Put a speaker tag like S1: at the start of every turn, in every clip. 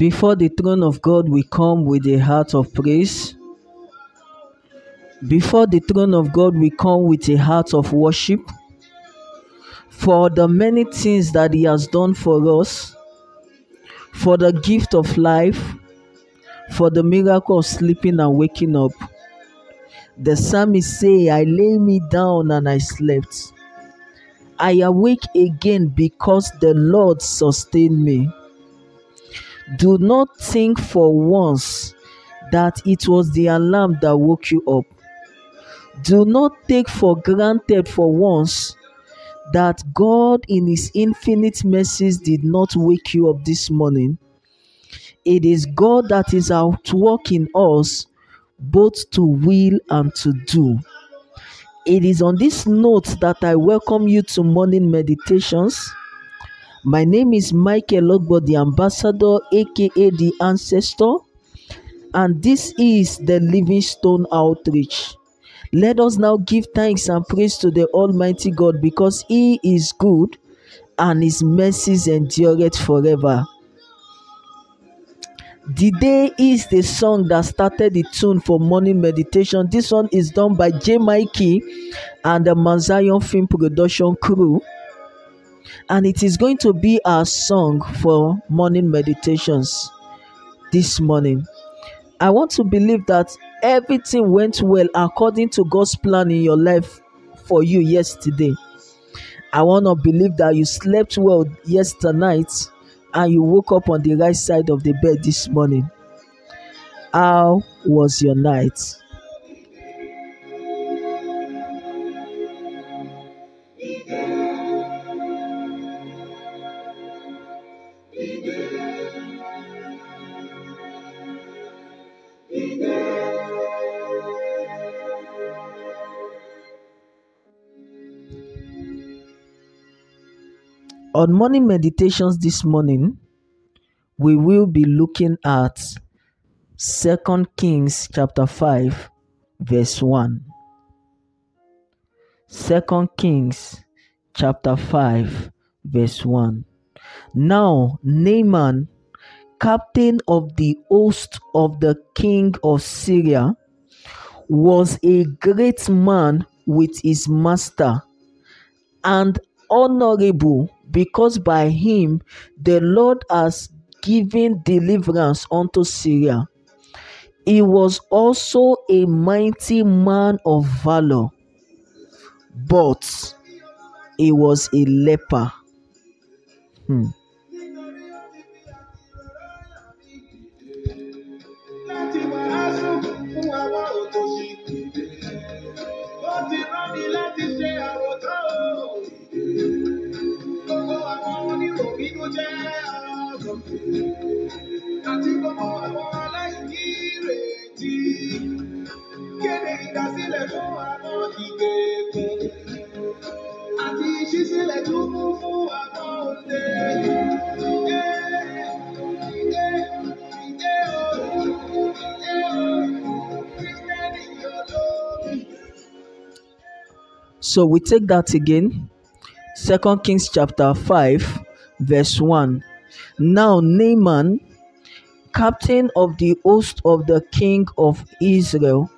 S1: Before the throne of God, we come with a heart of praise. Before the throne of God, we come with a heart of worship for the many things that He has done for us, for the gift of life, for the miracle of sleeping and waking up. The psalmist say, I lay me down and I slept. I awake again because the Lord sustained me. Do not think for once that it was the alarm that woke you up. Do not take for granted for once that God, in His infinite mercies, did not wake you up this morning. It is God that is at work in us, both to will and to do. It is on this note that I welcome you to morning meditations. My name is Michael Ogbo, the ambassador, aka the ancestor, and this is the Livingstone Outreach. Let us now give thanks and praise to the Almighty God because He is good and His mercies endureth forever. The day is the song that started the tune for morning meditation. This one is done by J. Mikey and the Mount Zion Film Production crew and it is going to be our song for morning meditations this morning. I want to believe that everything went well according to God's plan in your life for you yesterday. I want to believe that you slept well yesterday night and you woke up on the right side of the bed this morning. How was your night? On morning meditations this morning, we will be looking at Second Kings chapter 5 verse 1. Second Kings chapter 5 verse 1. Now Naaman, captain of the host of the king of Syria, was a great man with his master and honorable because by him the Lord has given deliverance unto Syria. He was also a mighty man of valor, but he was a leper. Hmm.
S2: Gbogbo àwọn. Kéde ìdásílẹ̀ fún àwọn ìgbèkùn. Àti ìṣísílẹ̀ fún àwọn òde. Kristẹni olórí.
S1: So we take that again. Second Kings chapter 5, verse 1. Now Naaman, captain of the host of the king of Israel,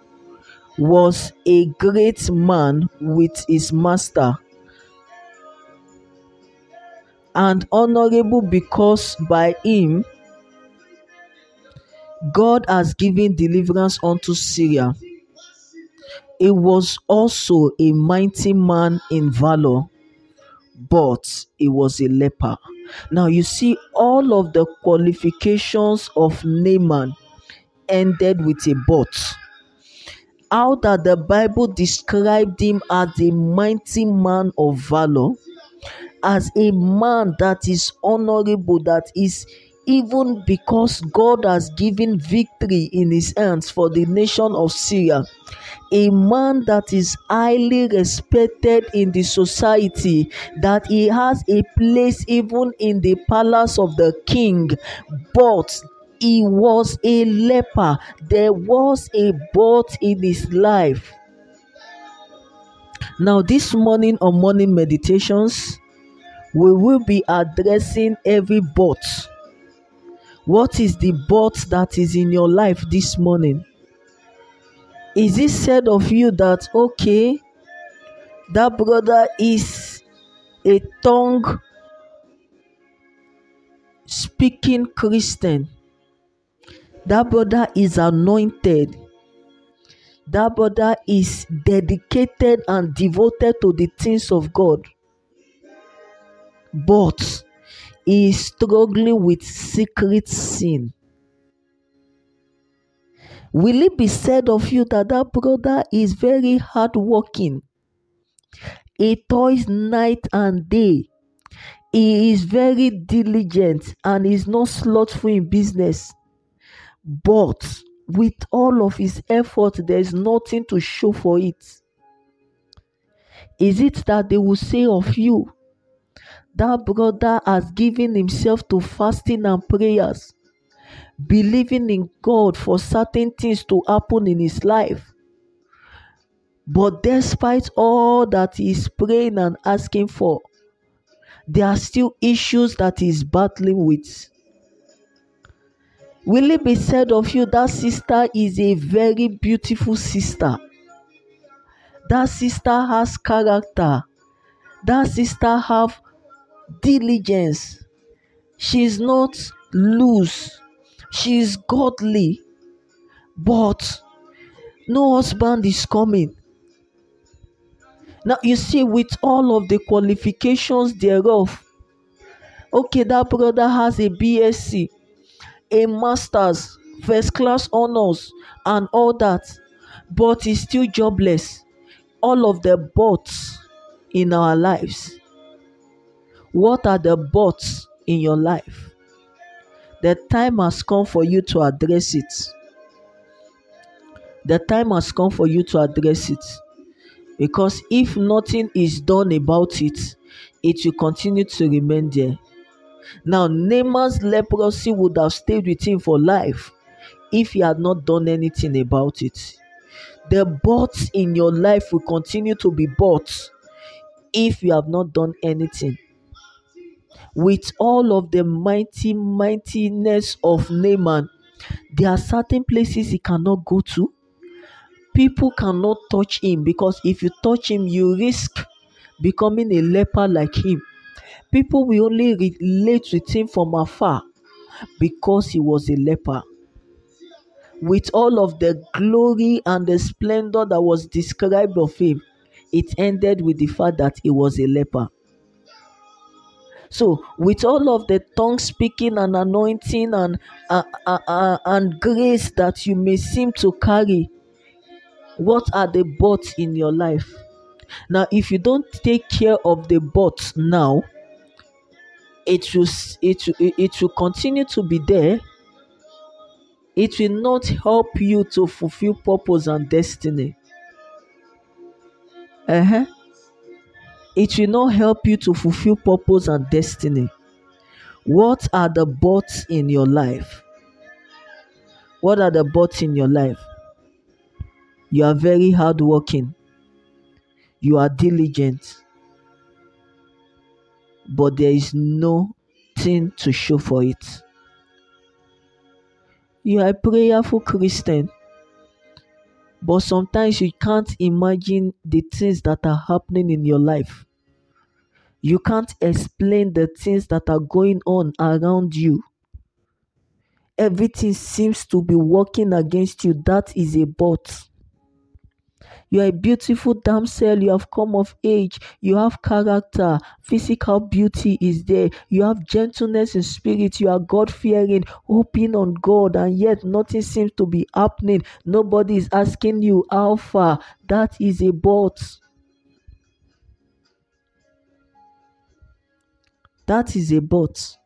S1: was a great man with his master and honorable because by him God has given deliverance unto Syria. He was also a mighty man in valor, but he was a leper. Now you see, all of the qualifications of Naaman ended with a but. How that the Bible described him as a mighty man of valor, as a man that is honorable, that is even because God has given victory in his hands for the nation of Syria. A man that is highly respected in the society, that he has a place even in the palace of the king, but he was a leper. There was a but in his life. Now, this morning on morning meditations, we will be addressing every but. What is the but that is in your life this morning? Is it said of you that, okay, that brother is a tongue speaking Christian? That brother is anointed. That brother is dedicated and devoted to the things of God. But he is struggling with secret sin. Will it be said of you that that brother is very hardworking? He toils night and day. He is very diligent and is not slothful in business. But with all of his effort, there is nothing to show for it. Is it that they will say of you, that brother has given himself to fasting and prayers, believing in God for certain things to happen in his life? But despite all that he is praying and asking for, there are still issues that he is battling with. Will it be said of you that sister is a very beautiful sister? That sister has character. That sister have diligence. She is not loose. She is godly. But no husband is coming. Now you see, with all of the qualifications thereof, okay, that brother has a BSc a master's, first class honors, and all that, but he's still jobless. All of the buts in our lives. What are the buts in your life? The time has come for you to address it. The time has come for you to address it. Because if nothing is done about it, it will continue to remain there. Now, Naaman's leprosy would have stayed with him for life if he had not done anything about it. The bots in your life will continue to be bots if you have not done anything. With all of the mighty mightiness of Naaman, there are certain places he cannot go to. People cannot touch him because if you touch him, you risk becoming a leper like him. People will only relate with him from afar because he was a leper. With all of the glory and the splendor that was described of him, it ended with the fact that he was a leper. So, with all of the tongue speaking and anointing and uh, uh, uh, and grace that you may seem to carry, what are the bots in your life? Now, if you don't take care of the bots now, it will it will, it will continue to be there it will not help you to fulfill purpose and destiny uh-huh. It will not help you to fulfill purpose and destiny. What are the bots in your life? What are the bots in your life? You are very hardworking. You are diligent. But there is nothing to show for it. You are a prayerful Christian, but sometimes you can't imagine the things that are happening in your life. You can't explain the things that are going on around you. Everything seems to be working against you. That is a but. You are a beautiful damsel. You have come of age. You have character. Physical beauty is there. You have gentleness in spirit. You are God fearing, hoping on God, and yet nothing seems to be happening. Nobody is asking you how far. That is a but. That is a but.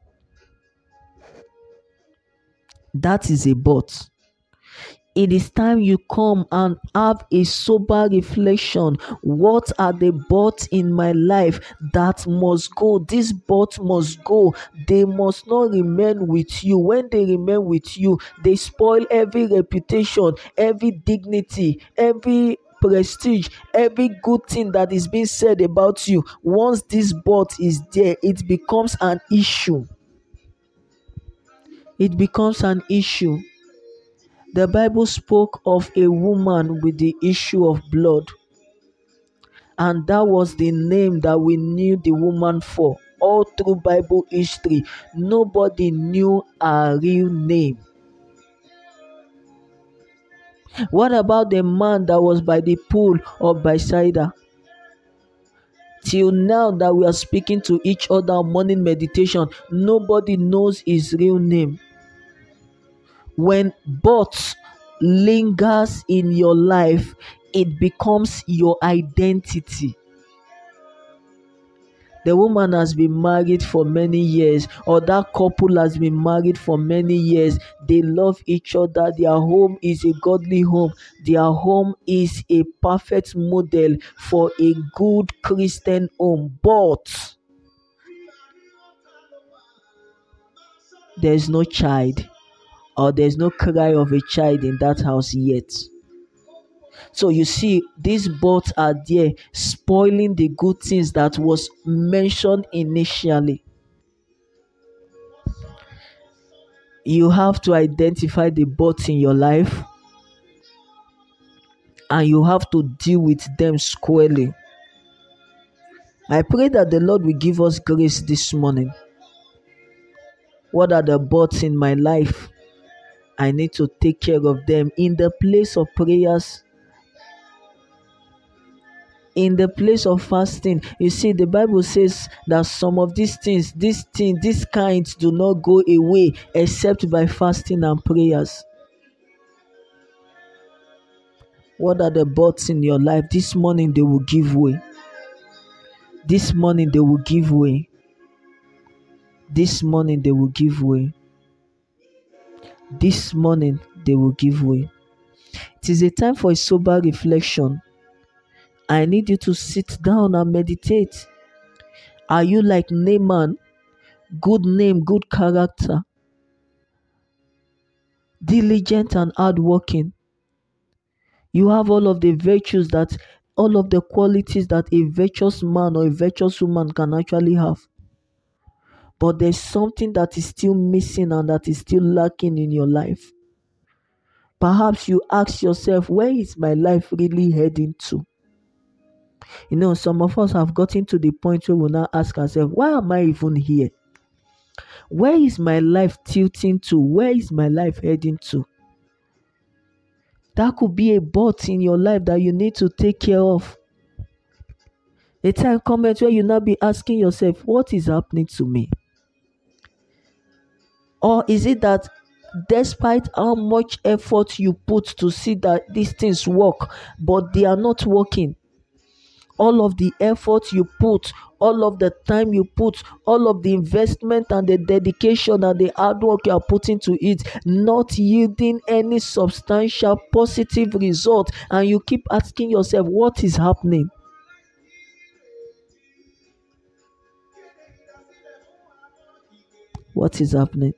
S1: That is a but. It is time you come and have a sober reflection. What are the buts in my life that must go? This but must go. They must not remain with you. When they remain with you, they spoil every reputation, every dignity, every prestige, every good thing that is being said about you. Once this but is there, it becomes an issue. It becomes an issue. The Bible spoke of a woman with the issue of blood, and that was the name that we knew the woman for. All through Bible history, nobody knew her real name. What about the man that was by the pool of Bethsaida? Till now that we are speaking to each other morning meditation, nobody knows his real name when but lingers in your life it becomes your identity. The woman has been married for many years or that couple has been married for many years. They love each other. Their home is a godly home. Their home is a perfect model for a good christian home. But there's no child or there's no cry of a child in that house yet. So you see, these bots are there spoiling the good things that was mentioned initially. You have to identify the bots in your life and you have to deal with them squarely. I pray that the Lord will give us grace this morning. What are the bots in my life? I need to take care of them in the place of prayers. In the place of fasting, you see, the Bible says that some of these things, these things, these kinds do not go away except by fasting and prayers. What are the bots in your life? This morning they will give way. This morning they will give way. This morning they will give way. This morning they will give way. It is a time for a sober reflection. I need you to sit down and meditate. Are you like Naaman? Good name, good character, diligent and hardworking. You have all of the virtues that, all of the qualities that a virtuous man or a virtuous woman can actually have but there's something that is still missing and that is still lacking in your life. Perhaps you ask yourself, where is my life really heading to? You know, some of us have gotten to the point where we now ask ourselves, why am I even here? Where is my life tilting to? Where is my life heading to? That could be a but in your life that you need to take care of. A time comes where you now be asking yourself, what is happening to me? Or is it that despite how much effort you put to see that these things work, but they are not working? All of the effort you put, all of the time you put, all of the investment and the dedication and the hard work you are putting to it, not yielding any substantial positive result, and you keep asking yourself, What is happening? What is happening?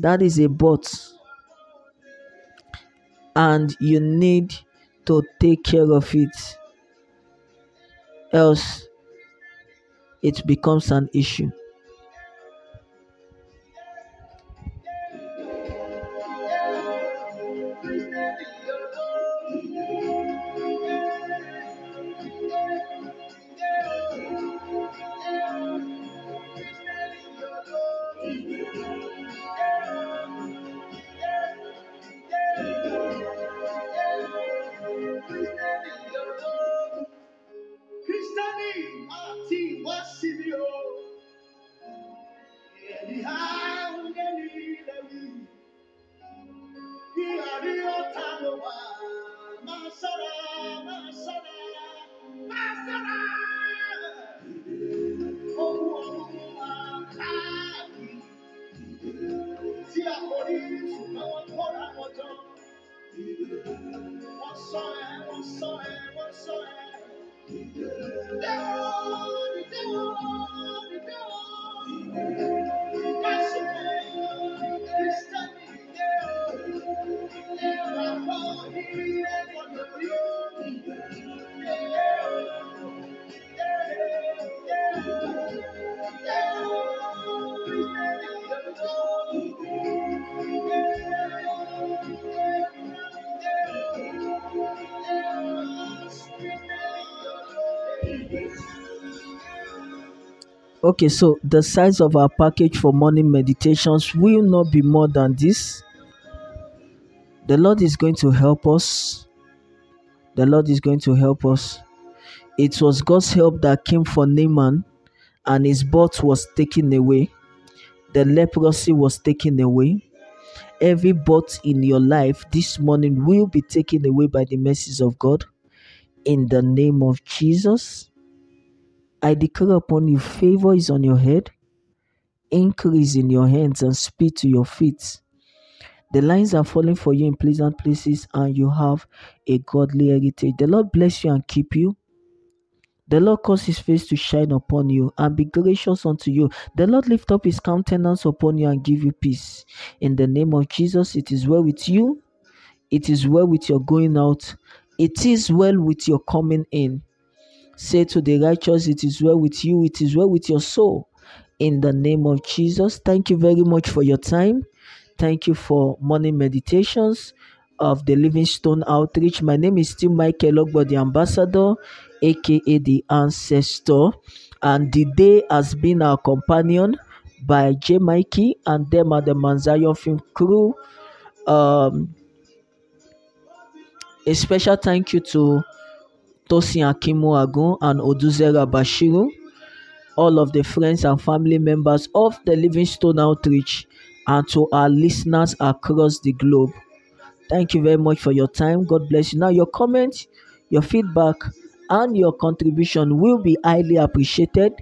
S1: That is a but. And you need to take care of it. Else it becomes an issue Okay, so the size of our package for morning meditations will not be more than this. The Lord is going to help us. The Lord is going to help us. It was God's help that came for Naaman, and his bot was taken away. The leprosy was taken away. Every bot in your life this morning will be taken away by the mercies of God. In the name of Jesus, I declare upon you favor is on your head, increase in your hands, and speed to your feet. The lines are falling for you in pleasant places, and you have a godly heritage. The Lord bless you and keep you. The Lord cause his face to shine upon you and be gracious unto you. The Lord lift up his countenance upon you and give you peace. In the name of Jesus, it is well with you. It is well with your going out. It is well with your coming in. Say to the righteous, It is well with you. It is well with your soul. In the name of Jesus. Thank you very much for your time. Thank you for morning meditations of the Livingstone Outreach. My name is still Michael Ogbo, the ambassador, aka the ancestor. And the day has been our companion by J. Mikey and them at the Mount Zion Film Crew. Um, a special thank you to Tosin Akimu Agun and Oduzera Bashiru, all of the friends and family members of the Livingstone Outreach, and to our listeners across the globe. Thank you very much for your time. God bless you. Now, your comments, your feedback, and your contribution will be highly appreciated.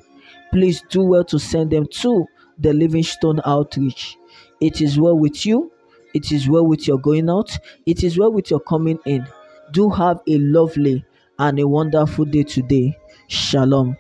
S1: Please do well to send them to the Livingstone Outreach. It is well with you. It is well with your going out. It is well with your coming in. Do have a lovely and a wonderful day today. Shalom.